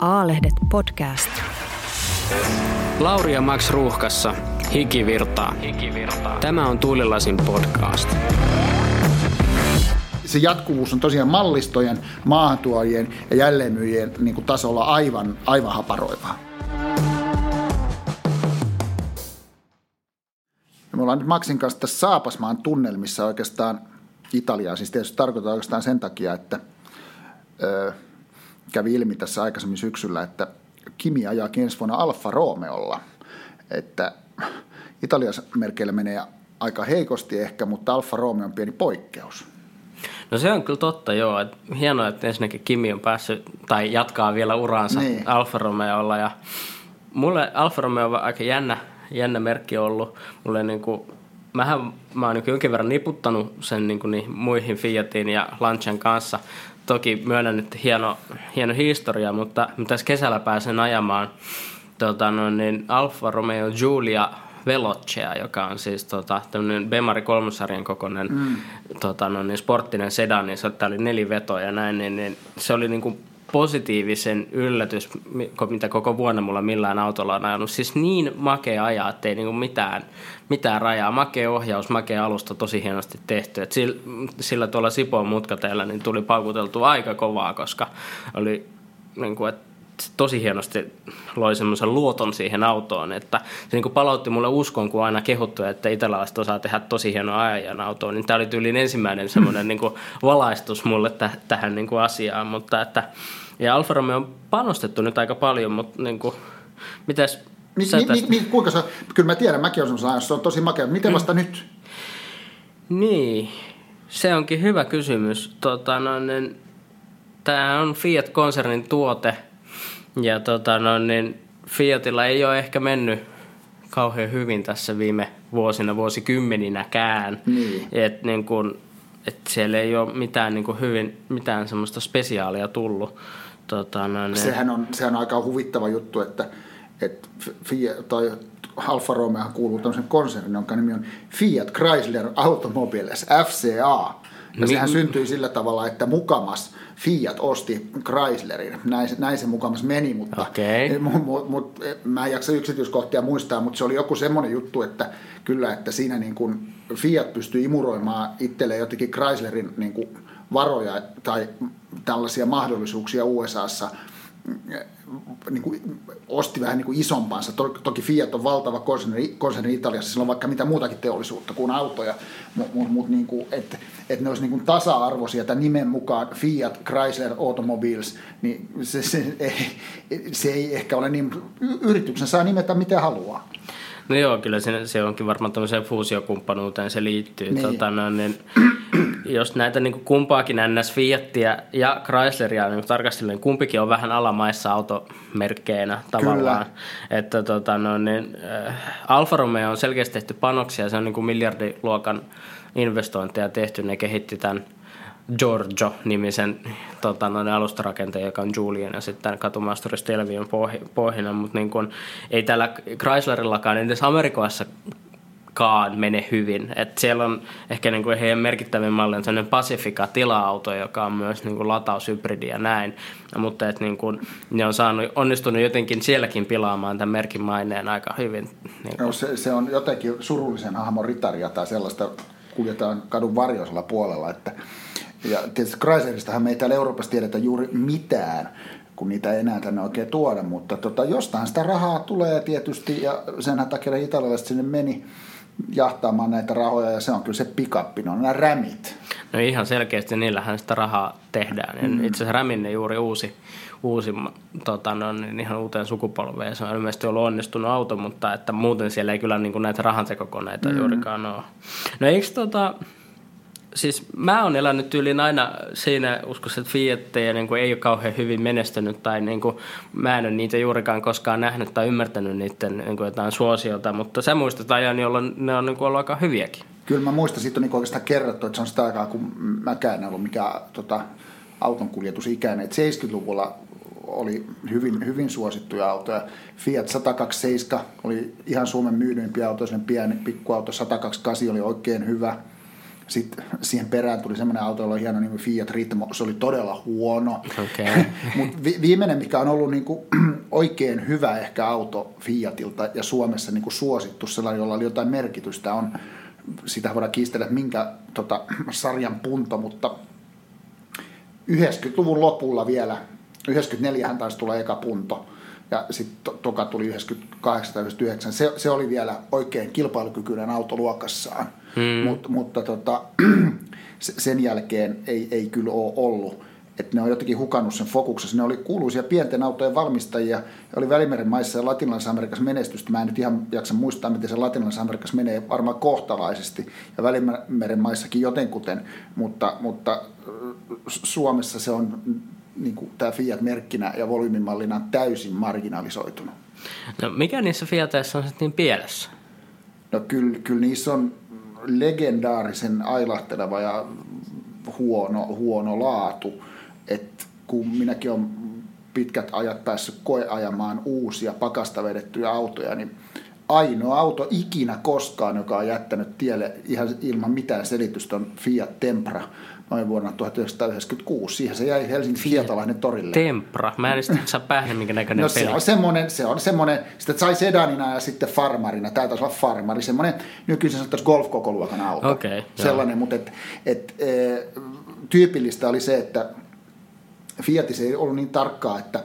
A-lehdet podcast. Lauri ja Max Ruuhkassa. Hikivirtaa. Hikivirtaa. Tämä on Tuulilasin podcast. Se jatkuvuus on tosiaan mallistojen, maahantuojien ja jälleenmyyjien niin kuin tasolla aivan, aivan haparoivaa. Ja me ollaan nyt Maxin kanssa tässä Saapasmaan tunnelmissa oikeastaan Italiaa. Siis tietysti tarkoittaa oikeastaan sen takia, että ö, kävi ilmi tässä aikaisemmin syksyllä, että Kimi ajaa ensi vuonna Alfa Romeolla. Että Italiassa merkeillä menee aika heikosti ehkä, mutta Alfa Romeo on pieni poikkeus. No se on kyllä totta, joo. Et hienoa, että ensinnäkin Kimi on päässyt, tai jatkaa vielä uraansa niin. Alfa Romeolla. Ja mulle Alfa Romeo on aika jännä, jännä merkki ollut. Mulle niin kuin, mähän, mä oon niin jonkin verran niputtanut sen niin kuin niin muihin Fiatin ja Lancian kanssa. Toki myönnän, että hieno, hieno historia, mutta tässä kesällä pääsen ajamaan tota, no, niin Alfa Romeo Giulia Velocea, joka on siis tota, tämmöinen Bemari kolmosarjan kokoinen mm. tota, no, niin sporttinen sedan, niin se oli neliveto ja näin, niin, niin se oli niin kuin positiivisen yllätys, mitä koko vuonna mulla millään autolla on ajanut. Siis niin makea ajaa, että ei niinku mitään, mitään rajaa. Makea ohjaus, makea alusta, tosi hienosti tehty. Et sillä, sillä tuolla Sipoon mutkateella niin tuli paukuteltu aika kovaa, koska oli niin kuin, että tosi hienosti loi semmoisen luoton siihen autoon, että se niin palautti mulle uskon, kun aina kehuttu, että italialaiset osaa tehdä tosi hienoa ajajan autoa, niin tämä oli tyyliin ensimmäinen semmoinen niin valaistus mulle t- tähän niin asiaan, mutta että ja Alfa Romeo on panostettu nyt aika paljon, mutta niin kuin, mitäs mi, mi, mi, mi, kuinka se, kyllä mä tiedän, mäkin olen semmoisen se on tosi makea, miten mm. vasta mm. nyt? Niin, se onkin hyvä kysymys. Tota, no, niin, tämä on Fiat-konsernin tuote, ja tota, no, niin Fiatilla ei ole ehkä mennyt kauhean hyvin tässä viime vuosina, vuosikymmeninäkään. Niin. Et, niin kun, et siellä ei ole mitään, niin hyvin, mitään semmoista spesiaalia tullut. Tota, no, niin. sehän, on, sehän on aika huvittava juttu, että, että Fiat, toi Alfa Romeo kuuluu tämmöisen konsernin, jonka nimi on Fiat Chrysler Automobiles, FCA. Ja niin. sehän syntyi sillä tavalla, että mukamas Fiat osti Chryslerin. Näin, näin se mukamas meni, mutta okay. mut, mut, mä en jaksa yksityiskohtia muistaa, mutta se oli joku semmoinen juttu, että kyllä, että siinä niin kun Fiat pystyi imuroimaan itselleen jotenkin Chryslerin niin kuin varoja tai tällaisia mahdollisuuksia USAssa – niin kuin, osti vähän niin kuin isompansa. Toki Fiat on valtava konserni, konserni Italiassa, sillä on vaikka mitä muutakin teollisuutta kuin autoja, mutta mut, mut, niin kuin, että et ne olisi niin tasa-arvoisia tämän nimen mukaan Fiat Chrysler Automobiles, niin se, se, ei, se ei ehkä ole niin, yrityksen saa nimetä mitä haluaa. No joo, kyllä se, se onkin varmaan tämmöiseen fuusiokumppanuuteen se liittyy. Niin. Tota, no, niin, jos näitä niin kuin kumpaakin NS Fiatia ja Chrysleria niin tarkastelen, kumpikin on vähän alamaissa automerkkeinä tavallaan. Kyllä. Että tota, no, niin, äh, Alfa Romeo on selkeästi tehty panoksia, se on niin kuin miljardiluokan investointeja tehty, ne kehitti tämän Giorgio-nimisen tota, noin alustarakentaja, joka on Julian ja sitten katumasturi Stelvion pohjana, mutta niin kun, ei tällä Chryslerillakaan edes Amerikassa kaan mene hyvin. Et siellä on ehkä niin kuin heidän merkittävin malli on sellainen Pacifica tila-auto, joka on myös niin kuin lataushybridi ja näin. Mutta et niin ne on saanut, onnistunut jotenkin sielläkin pilaamaan tämän merkin maineen aika hyvin. Niin kuin. No, se, se, on jotenkin surullisen hahmon ritaria tai sellaista kuljetaan kadun varjoisella puolella, että ja tietysti Chrysleristähän me ei täällä Euroopassa tiedetä juuri mitään, kun niitä ei enää tänne oikein tuoda, mutta tota, jostain sitä rahaa tulee tietysti, ja sen takia italialaiset sinne meni jahtaamaan näitä rahoja, ja se on kyllä se pikappi, no nämä rämit. No ihan selkeästi niillähän sitä rahaa tehdään. Mm. Itse asiassa räminne juuri uusi, uusi tota, no, niin ihan uuteen sukupolveen. Se on ilmeisesti ollut onnistunut auto, mutta että muuten siellä ei kyllä niin kuin näitä rahantekokoneita mm. juurikaan ole. No eikö tota, siis mä oon elänyt tyyliin aina siinä uskossa, että Fiatteja niin ei ole kauhean hyvin menestynyt tai niin kuin, mä en ole niitä juurikaan koskaan nähnyt tai ymmärtänyt niiden niin kuin jotain suosiota, mutta sä muistat ajan, jolloin ne on niin kuin ollut aika hyviäkin. Kyllä mä muistan, siitä on niin oikeastaan kerrottu, että se on sitä aikaa, kun mäkään en ollut mikään tota, autonkuljetusikäinen. 70-luvulla oli hyvin, hyvin suosittuja autoja. Fiat 127 oli ihan Suomen myydyimpiä autoja, pieni pikkuauto 128 oli oikein hyvä – sitten siihen perään tuli semmoinen auto, jolla oli hieno nimi Fiat Ritmo. Se oli todella huono. Okay. Mutta vi- viimeinen, mikä on ollut niinku oikein hyvä ehkä auto Fiatilta ja Suomessa niinku suosittu, sellainen, jolla oli jotain merkitystä, on, sitä voidaan kiistellä, että minkä tota, sarjan punto, mutta 90-luvun lopulla vielä, 94 hän taisi tulla eka punto, ja sitten to, toka tuli 98 tai 99. Se, se oli vielä oikein kilpailukykyinen auto luokassaan, mm. Mut, mutta tota, sen jälkeen ei, ei kyllä ole ollut. Että ne on jotenkin hukannut sen fokuksessa. Ne oli kuuluisia pienten autojen valmistajia ja oli Välimeren maissa ja Latinalaisessa Amerikassa menestystä. Mä en nyt ihan jaksa muistaa, miten se Latinalaisessa Amerikassa menee varmaan kohtalaisesti ja Välimeren maissakin jotenkuten, mutta, mutta Suomessa se on niin kuin tämä Fiat-merkkinä ja volyymimallina täysin marginalisoitunut. No mikä niissä Fiateissa on sitten niin pielessä? No kyllä, kyllä niissä on legendaarisen ailahteleva ja huono, huono laatu. Et kun minäkin olen pitkät ajat päässyt koeajamaan uusia pakasta vedettyjä autoja, niin ainoa auto ikinä koskaan, joka on jättänyt tielle ihan ilman mitään selitystä, on Fiat Tempra noin vuonna 1996. Siihen se jäi Helsingin Fiatalainen torille. Tempra. Mä en saa päähän, minkä näköinen no, peli. se on semmoinen, se on semmoinen, sitä sai sedanina ja sitten farmarina. Tämä taisi olla farmari, semmoinen nykyisin sanottaisiin golf-kokoluokan auto. Okay, Sellainen, mutta et, et, e, tyypillistä oli se, että Fiatissa ei ollut niin tarkkaa, että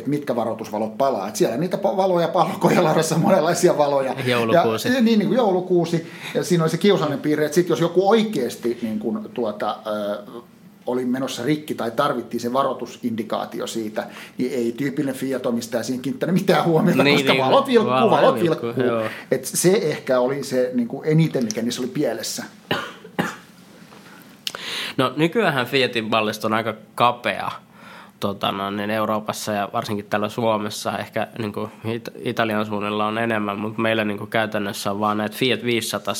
että mitkä varoitusvalot palaa. Et siellä niitä valoja palkoja laudassa monenlaisia valoja. Joulukuusi. Ja, niin, niin kuin joulukuusi. Ja siinä oli se kiusainen piirre, että sit jos joku oikeasti niin kuin, tuota, äh, oli menossa rikki tai tarvittiin se varoitusindikaatio siitä, niin ei tyypillinen Fiat-omistaja siinä kiinnittänyt mitään huomiota, niin, koska niin, valot vilkkuu, valot, valot vilkkuu. Et se ehkä oli se niin kuin eniten, mikä niissä oli pielessä. No nykyään Fiatin ballisto on aika kapea tota, no, niin Euroopassa ja varsinkin täällä Suomessa. Ehkä niin kuin It- Italian suunnilla on enemmän, mutta meillä niin kuin käytännössä on vaan näitä Fiat 500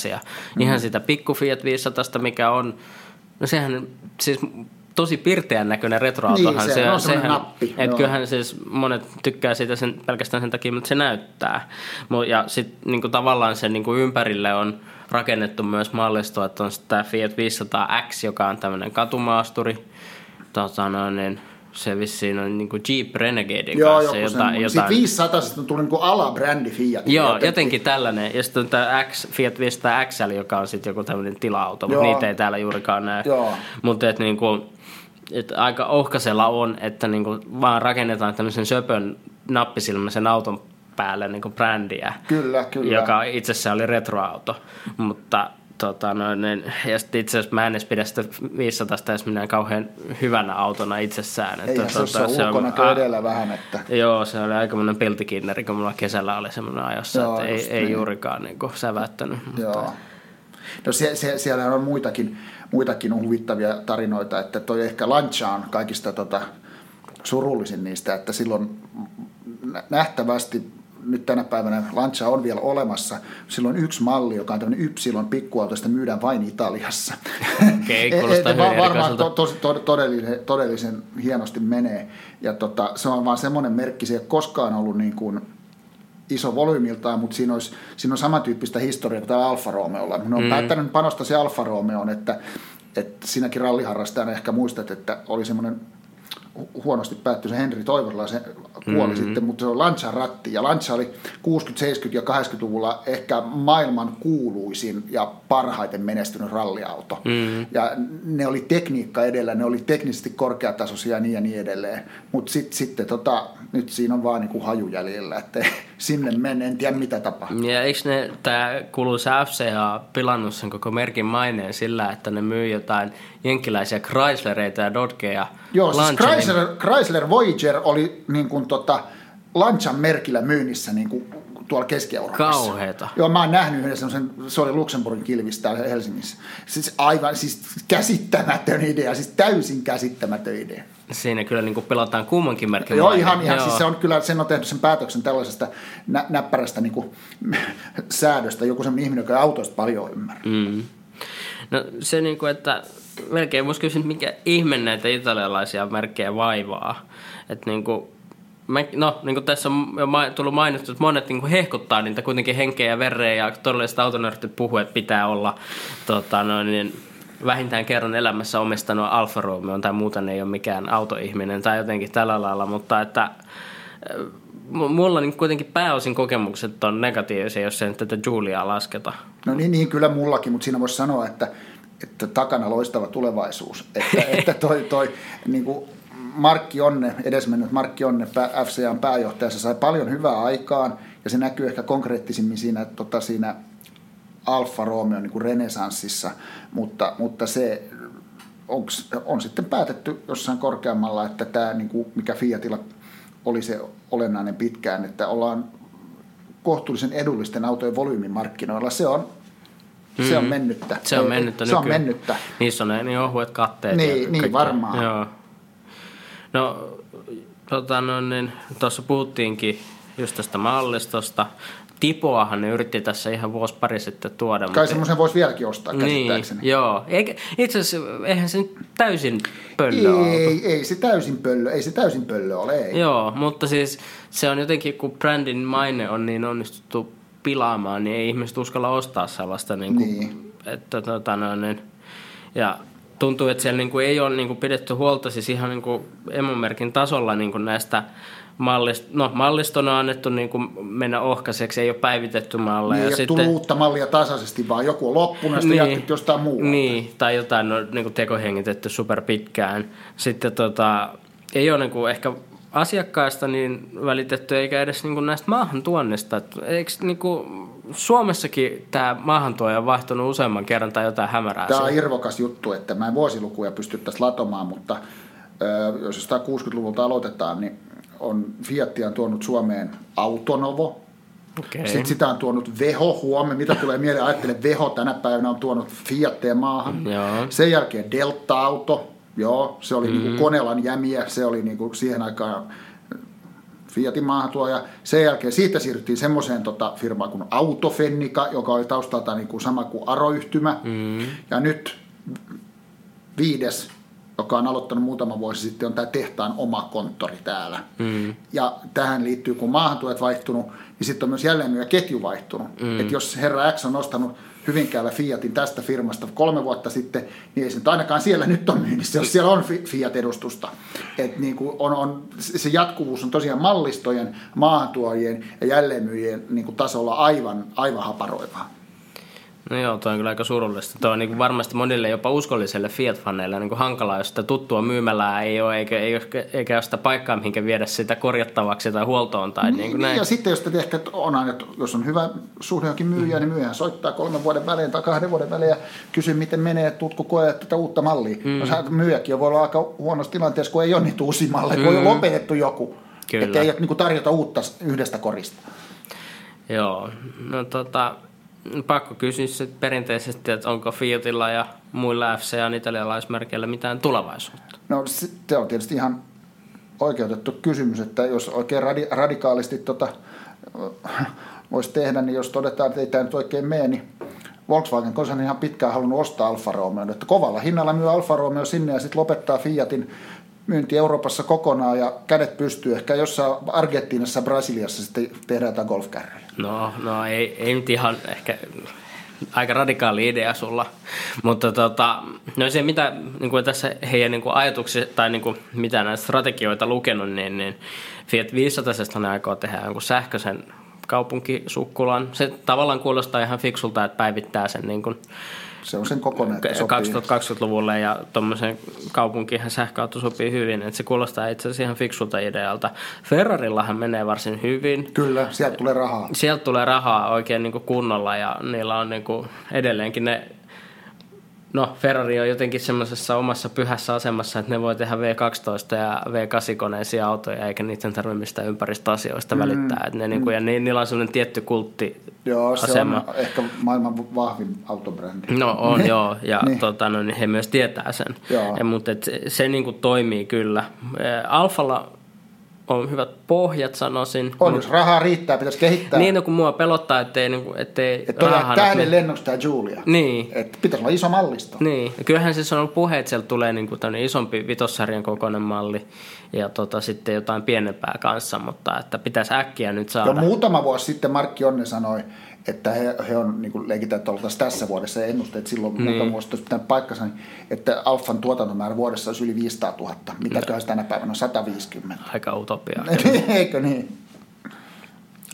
mm. Ihan sitä pikku Fiat 500, mikä on, no sehän siis tosi pirteän näköinen retroautohan. Niin, se, on sehän, nappi. Et kyllähän siis monet tykkää siitä sen, pelkästään sen takia, mutta se näyttää. Ja sitten niin tavallaan sen niin kuin ympärille on rakennettu myös mallisto, että on tämä Fiat 500X, joka on tämmöinen katumaasturi. Tota, no, niin, se vissiin on niin kuin Jeep Renegadein Joo, kanssa. Joku jotain, jotain... Sitten 500 sitten tuli niin alabrändi Fiat. Joo, jotenkin. jotenkin tällainen. Ja sitten on tämä X, Fiat 500 XL, joka on sitten joku tämmöinen tila-auto, mutta niitä ei täällä juurikaan näe. Mutta et niin kuin, et aika ohkasella on, että niin kuin vaan rakennetaan tämmöisen söpön nappisilmäisen auton päälle niin kuin brändiä. Kyllä, kyllä. Joka itsessään oli retroauto. Mutta Tota, no, niin, ja itse asiassa mä en edes pidä sitä 500 edes minä kauhean hyvänä autona itsessään. Että, Ei, tota, se, se on ulkonäkö edellä vähän. Että... Joo, se oli aika monen piltikinneri, kun mulla kesällä oli semmoinen ajossa, joo, että ei, niin. ei juurikaan niin kuin, säväyttänyt. Joo. Mutta... No se, se, siellä on muitakin, muitakin on huvittavia tarinoita, että toi ehkä Lancia on kaikista tota, surullisin niistä, että silloin nähtävästi nyt tänä päivänä Lancia on vielä olemassa. Silloin yksi malli, joka on tämmöinen Ypsilon pikkuauto, sitä myydään vain Italiassa. Okei, okay, kuulostaa hyvin Varmaan to, to, to, todellisen, todellisen hienosti menee. Ja tota, se on vaan semmoinen merkki, se ei ole koskaan ollut niin kuin iso volyymiltaan, mutta siinä, olisi, siinä on samantyyppistä historiaa kuin tämä Alfa Romeolla. Ne on mm. päättänyt panostaa se Alfa Romeoon, että, että sinäkin ralliharrastajana ehkä muistat, että oli semmoinen huonosti päättyi se Henri Toivola, se kuoli mm-hmm. sitten, mutta se on Lancia ratti. Ja Lancia oli 60-, 70- ja 80-luvulla ehkä maailman kuuluisin ja parhaiten menestynyt ralliauto. Mm-hmm. Ja ne oli tekniikka edellä, ne oli teknisesti korkeatasoisia ja niin ja niin edelleen. Mutta sitten sit, tota, nyt siinä on vaan niinku haju jäljellä, että sinne mene, en tiedä mitä tapahtuu. Ja eikö ne, tämä kuuluisa FCA pilannut sen koko merkin maineen sillä, että ne myy jotain jenkkiläisiä Chryslereita ja Dodgeja Joo, siis Chrysler, Chrysler Voyager oli niin kuin tota, Lanchan merkillä myynnissä niin kuin tuolla Keski-Euroopassa. Kauheeta. Joo, mä oon nähnyt yhden semmoisen, se oli Luxemburgin kilvistä täällä Helsingissä. Siis aivan, siis käsittämätön idea, siis täysin käsittämätön idea. Siinä kyllä niin pelataan kummankin merkin. Joo, ihan, ihan Joo. siis se on kyllä, sen on tehnyt sen päätöksen tällaisesta nä- näppärästä niin kuin, säädöstä, joku semmoinen ihminen, joka autoista paljon ymmärrä. Mm. No se niin kuin, että melkein voisi kysyä, mikä ihme näitä italialaisia merkkejä vaivaa. Että niin kuin, no, niin kuin tässä on jo tullut mainittu, että monet niin kuin hehkuttaa niitä kuitenkin henkeä ja verreä ja todellista autonörtit puhuu, että pitää olla tota, no, niin, vähintään kerran elämässä omistanut Alfa Romeo tai muuten ei ole mikään autoihminen tai jotenkin tällä lailla, mutta että äh, mulla niin kuitenkin pääosin kokemukset on negatiivisia, jos ei tätä Juliaa lasketa. No niin, niin kyllä mullakin, mutta siinä voisi sanoa, että, että takana loistava tulevaisuus. Että, että toi, toi niin kuin Markki Onne, edesmennyt Markki Onne, FCAn pääjohtaja, se sai paljon hyvää aikaan ja se näkyy ehkä konkreettisimmin siinä, että tota, siinä Alfa Romeo niin kuin renesanssissa, mutta, mutta se onks, on sitten päätetty jossain korkeammalla, että tämä, niin kuin, mikä Fiatilla oli se olennainen pitkään, että ollaan kohtuullisen edullisten autojen volyymimarkkinoilla. Se on Mm. Se on mm. mennyttä. Se on mennyttä Se on mennyttä. Niissä on niin ohuet katteet. Niin, niin varmaan. Joo. No, tota, no niin, tuossa puhuttiinkin just tästä mallistosta. Tipoahan ne yritti tässä ihan vuosi pari sitten tuoda. Kai mutta... semmoisen voisi vieläkin ostaa niin, joo. Eikä, itse asiassa eihän se täysin pöllö ei, ei, ei, se täysin pöllö, ei se täysin pöllö ole, ei. Joo, mutta siis se on jotenkin, kun brändin maine on niin onnistuttu pilaamaan, niin ei ihmiset uskalla ostaa sellaista. Niin kuin, niin. Että, tota, no, niin, ja tuntuu, että siellä niin kuin, ei ole niin kuin, pidetty huolta siis ihan niin kuin, emomerkin tasolla niin kuin näistä mallist, no, malliston on annettu niin kuin mennä ohkaiseksi, ei ole päivitetty malleja. Niin, ja sitten, uutta mallia tasaisesti, vaan joku on loppunut niin, jostain muualta. Niin, tai jotain no, niin kuin tekohengitetty super pitkään. Sitten tota, ei ole niin kuin ehkä asiakkaista niin välitetty, eikä edes niin kuin näistä maahantuonnista. Eikö niin kuin Suomessakin tämä maahantuoja on vaihtunut useamman kerran tai jotain hämärää? Tämä on irvokas juttu, että mä en vuosilukuja pystyttäisi latomaan, mutta jos jostain 60-luvulta aloitetaan, niin on Fiatia on tuonut Suomeen Autonovo, Okay. Sitten sitä on tuonut Veho, huomenna, mitä tulee mieleen, ajattele Veho tänä päivänä on tuonut Fiatteja maahan. Joo. Sen jälkeen Delta-auto, joo, se oli mm-hmm. niin Konelan jämiä, se oli niin kuin siihen aikaan Fiatin maahantuoja. Sen jälkeen siitä siirryttiin semmoiseen tota, firmaan kuin Autofennica, joka oli taustalta niin kuin sama kuin Aroyhtymä. Mm-hmm. Ja nyt viides joka on aloittanut muutama vuosi sitten, on tämä tehtaan oma konttori täällä. Mm. Ja tähän liittyy, kun maahantuojat vaihtunut, niin sitten on myös jälleen ketju vaihtunut. Mm. Että jos herra X on ostanut Hyvinkäällä Fiatin tästä firmasta kolme vuotta sitten, niin ei se nyt ainakaan siellä nyt on myynnissä, jos siellä on Fiat-edustusta. Et niin kuin on, on, se jatkuvuus on tosiaan mallistojen, maahantuojien ja jälleenmyyjien niin kuin tasolla aivan, aivan haparoivaa. No joo, toi on kyllä aika surullista. Tuo on niin varmasti monille jopa uskolliselle Fiat-faneille niin hankalaa, jos sitä tuttua myymälää ei ole, eikä, eikä, eikä ole sitä paikkaa, mihinkä viedä sitä korjattavaksi tai huoltoon. Tai niin, niin kuin näin. Ja sitten jos ehkä on aina, että jos on hyvä suhde jonkin myyjä, niin myyjä soittaa kolmen vuoden välein tai kahden vuoden välein ja kysyy, miten menee, tutku koe tätä uutta mallia. Mm. No myyjäkin voi olla aika huonossa tilanteessa, kun ei ole niitä uusia malleja, mm. kun on lopetettu joku. Kyllä. Että ei niin tarjota uutta yhdestä korista. Joo, no tota, pakko kysyä sitten perinteisesti, että onko Fiatilla ja muilla FCA italialaismerkeillä mitään tulevaisuutta? No se on tietysti ihan oikeutettu kysymys, että jos oikein radi, radikaalisti tota, voisi tehdä, niin jos todetaan, että ei tämä nyt oikein mene, niin Volkswagen konserni ihan pitkään halunnut ostaa Alfa Romeo, että kovalla hinnalla myy Alfa Romeo sinne ja sitten lopettaa Fiatin myynti Euroopassa kokonaan ja kädet pystyy. Ehkä jossain Argentiinassa, Brasiliassa sitten tehdään jotain golfkärryjä. No, no ei, ei nyt ihan ehkä aika radikaali idea sulla. Mutta tota, no se mitä niin kuin tässä heidän niin ajatuksia tai niin kuin, mitä näitä strategioita lukenut, niin, niin Fiat 500 ne aikoo tehdä jonkun sähköisen kaupunkisukkulan. Se tavallaan kuulostaa ihan fiksulta, että päivittää sen niin kuin se on sen kokonaan, 2020-luvulle ja tuommoisen kaupunkiin sähköauto sopii hyvin, että se kuulostaa itse asiassa ihan fiksulta idealta. Ferrarillahan menee varsin hyvin. Kyllä, sieltä tulee rahaa. Sieltä tulee rahaa oikein niin kuin kunnolla ja niillä on niin kuin edelleenkin ne no Ferrari on jotenkin semmoisessa omassa pyhässä asemassa, että ne voi tehdä V12 ja V8-koneisia autoja, eikä niiden tarvitse mistään ympäristöasioista mm, välittää. Että ne, mm. niin kuin, ja ni, niillä on semmoinen tietty kultti Joo, se asema. on ehkä maailman vahvin autobrändi. No on joo, ja niin. tota, no, niin he myös tietää sen. Ja, mutta et se, se niin kuin toimii kyllä. Alfalla on hyvät pohjat, sanoisin. On, jos rahaa riittää, pitäisi kehittää. Niin, no, kun mua pelottaa, ettei, niin kuin, ettei että rahaa... Tähden lennoksi tämä Julia. Niin. Että pitäisi olla iso mallisto. Niin. Ja kyllähän siis on ollut puhe, että sieltä tulee niin kuin isompi vitossarjan kokoinen malli ja tota, sitten jotain pienempää kanssa, mutta että pitäisi äkkiä nyt saada. Jo muutama vuosi sitten Markki Onne sanoi, että he, he on niin kuin leikitään, että oltaisiin tässä vuodessa ja ennusteet silloin niin. muutama vuosi olisi pitänyt paikkansa, niin että Alfan tuotantomäärä vuodessa olisi yli 500 000. Mitäköhän tänä päivänä on 150? Aika utopia. Eikö niin?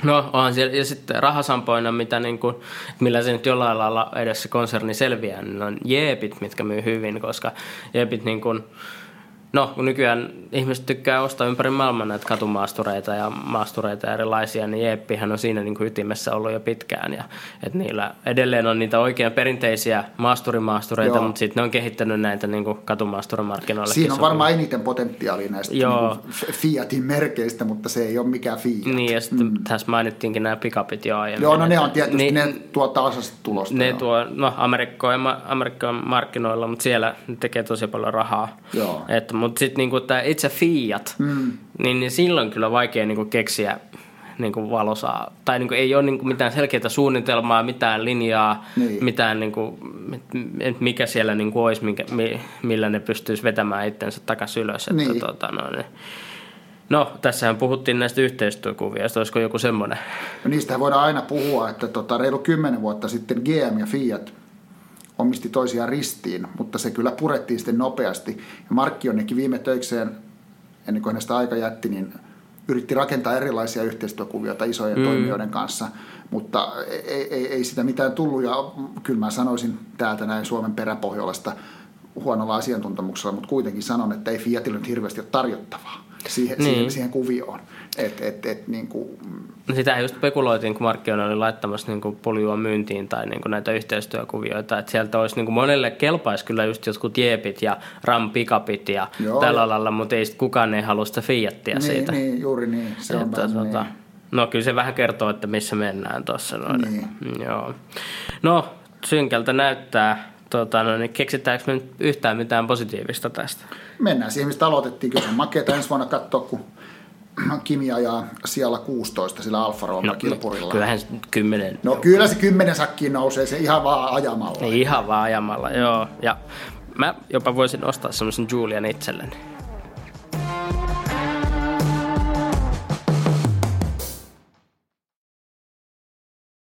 No onhan siellä, ja sitten rahasampoina, mitä niin kuin, millä se nyt jollain lailla edessä konserni selviää, niin on jeepit, mitkä myy hyvin, koska jeepit niin kuin, No, kun nykyään ihmiset tykkää ostaa ympäri maailman näitä katumaastureita ja maastureita erilaisia, niin Jeeppihän on siinä niin kuin ytimessä ollut jo pitkään. Ja, että niillä edelleen on niitä oikein perinteisiä maasturimaastureita, Joo. mutta sitten ne on kehittänyt näitä niin kuin katumaasturimarkkinoille. Siinä on varmaan eniten potentiaalia näistä Joo. Niin Fiatin merkeistä, mutta se ei ole mikään Fiat. Niin, ja sitten mm. tässä mainittiinkin nämä pikapit jo aiemmin. Joo, no ne on tietysti, niin, ne tuo tasaisesti tulosta. Ne jo. tuo, no Amerikkojen, Amerikkojen markkinoilla, mutta siellä ne tekee tosi paljon rahaa. Joo. Että, mutta sitten niinku tämä itse Fiat, mm. niin, niin silloin kyllä vaikea niinku keksiä niinku valosaa. Tai niinku ei ole niinku mitään selkeää suunnitelmaa, mitään linjaa, niin. mitään niinku, mikä siellä niinku olisi, mikä, millä ne pystyisi vetämään itsensä takaisin ylös. Niin. Että, tota, no, niin. No, tässähän puhuttiin näistä yhteistyökuvioista, olisiko joku semmoinen? No niistähän voidaan aina puhua, että tota, reilu kymmenen vuotta sitten GM ja Fiat omisti toisiaan ristiin, mutta se kyllä purettiin sitten nopeasti. Ja Markki onnekin viime töikseen, ennen kuin hänestä aika jätti, niin yritti rakentaa erilaisia yhteistyökuvioita isojen mm. toimijoiden kanssa, mutta ei, ei, ei sitä mitään tullut. Ja kyllä mä sanoisin täältä näin Suomen peräpohjolasta huonolla asiantuntemuksella, mutta kuitenkin sanon, että ei Fiatilla nyt hirveästi ole tarjottavaa siihen, niin. siihen, siihen kuvioon. Et, et, et, niin kuin... no sitä just spekuloitiin, kun markkinoilla oli laittamassa niin kuin poljua myyntiin tai niin kuin näitä yhteistyökuvioita, että sieltä olisi niin kuin monelle kelpaisi kyllä just jotkut jeepit ja ram pikapit ja Joo, tällä lailla, mutta ei kukaan ei halua sitä Fiattia niin, siitä. Niin, juuri niin. Se on että, tuota, niin. No kyllä se vähän kertoo, että missä mennään tuossa. Niin. Joo. No, synkältä näyttää tota, no, niin keksitäänkö me nyt yhtään mitään positiivista tästä? Mennään siihen, mistä aloitettiin. Kyllä on makeeta ensi vuonna katsoa, kun Kimi ajaa siellä 16 sillä Alfa Romeo no, kilpurilla. Kyllähän se 10. No kyllä se 10 sakkiin nousee, se ihan vaan ajamalla. Ei ihan vaan ajamalla, joo. Ja mä jopa voisin ostaa semmoisen Julian itselleni.